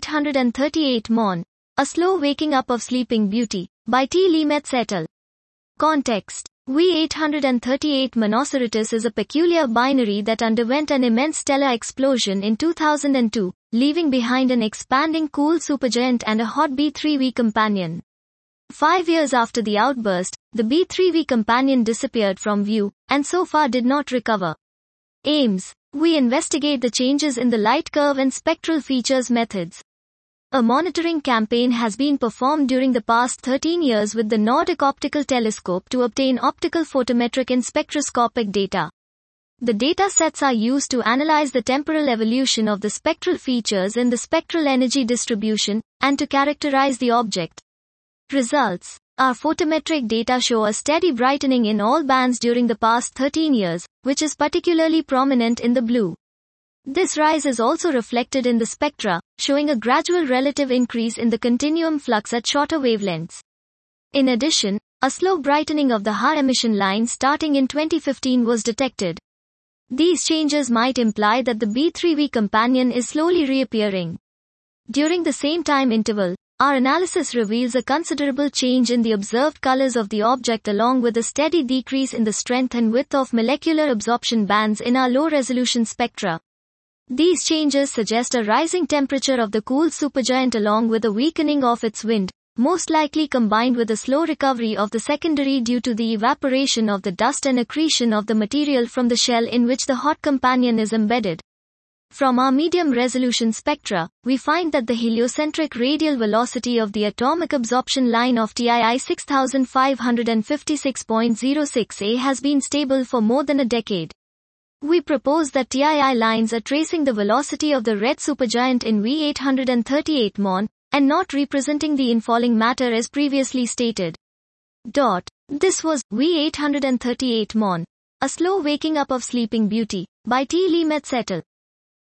V838 Mon. A Slow Waking Up of Sleeping Beauty, by T. Liimets et. Context V838 Monocerotis is a peculiar binary that underwent an immense stellar explosion in 2002, leaving behind an expanding cool supergiant and a hot B3V companion. Five years after the outburst, the B3V companion disappeared from view, and so far did not recover. Aims We investigate the changes in the light curve and spectral features methods. A monitoring campaign has been performed during the past 13 years with the Nordic Optical Telescope to obtain optical photometric and spectroscopic data. The data sets are used to analyze the temporal evolution of the spectral features in the spectral energy distribution, and to characterize the object. Results Our photometric data show a steady brightening in all bands during the past 13 years, which is particularly prominent in the blue. This rise is also reflected in the spectra, showing a gradual relative increase in the continuum flux at shorter wavelengths. In addition, a slow brightening of the Ha emission line starting in 2015 was detected. These changes might imply that the B3V companion is slowly reappearing. During the same time interval, our analysis reveals a considerable change in the observed colors of the object along with a steady decrease in the strength and width of molecular absorption bands in our low-resolution spectra. These changes suggest a rising temperature of the cool supergiant along with a weakening of its wind, most likely combined with a slow recovery of the secondary due to the evaporation of the dust and accretion of the material from the shell in which the hot companion is embedded. From our medium resolution spectra, we find that the heliocentric radial velocity of the atomic absorption line of TII 6556.06 A has been stable for more than a decade. We propose that TII lines are tracing the velocity of the red supergiant in V838 MON, and not representing the infalling matter as previously stated. Dot. This was V838 MON. A slow waking up of sleeping beauty, by T. Lee et al.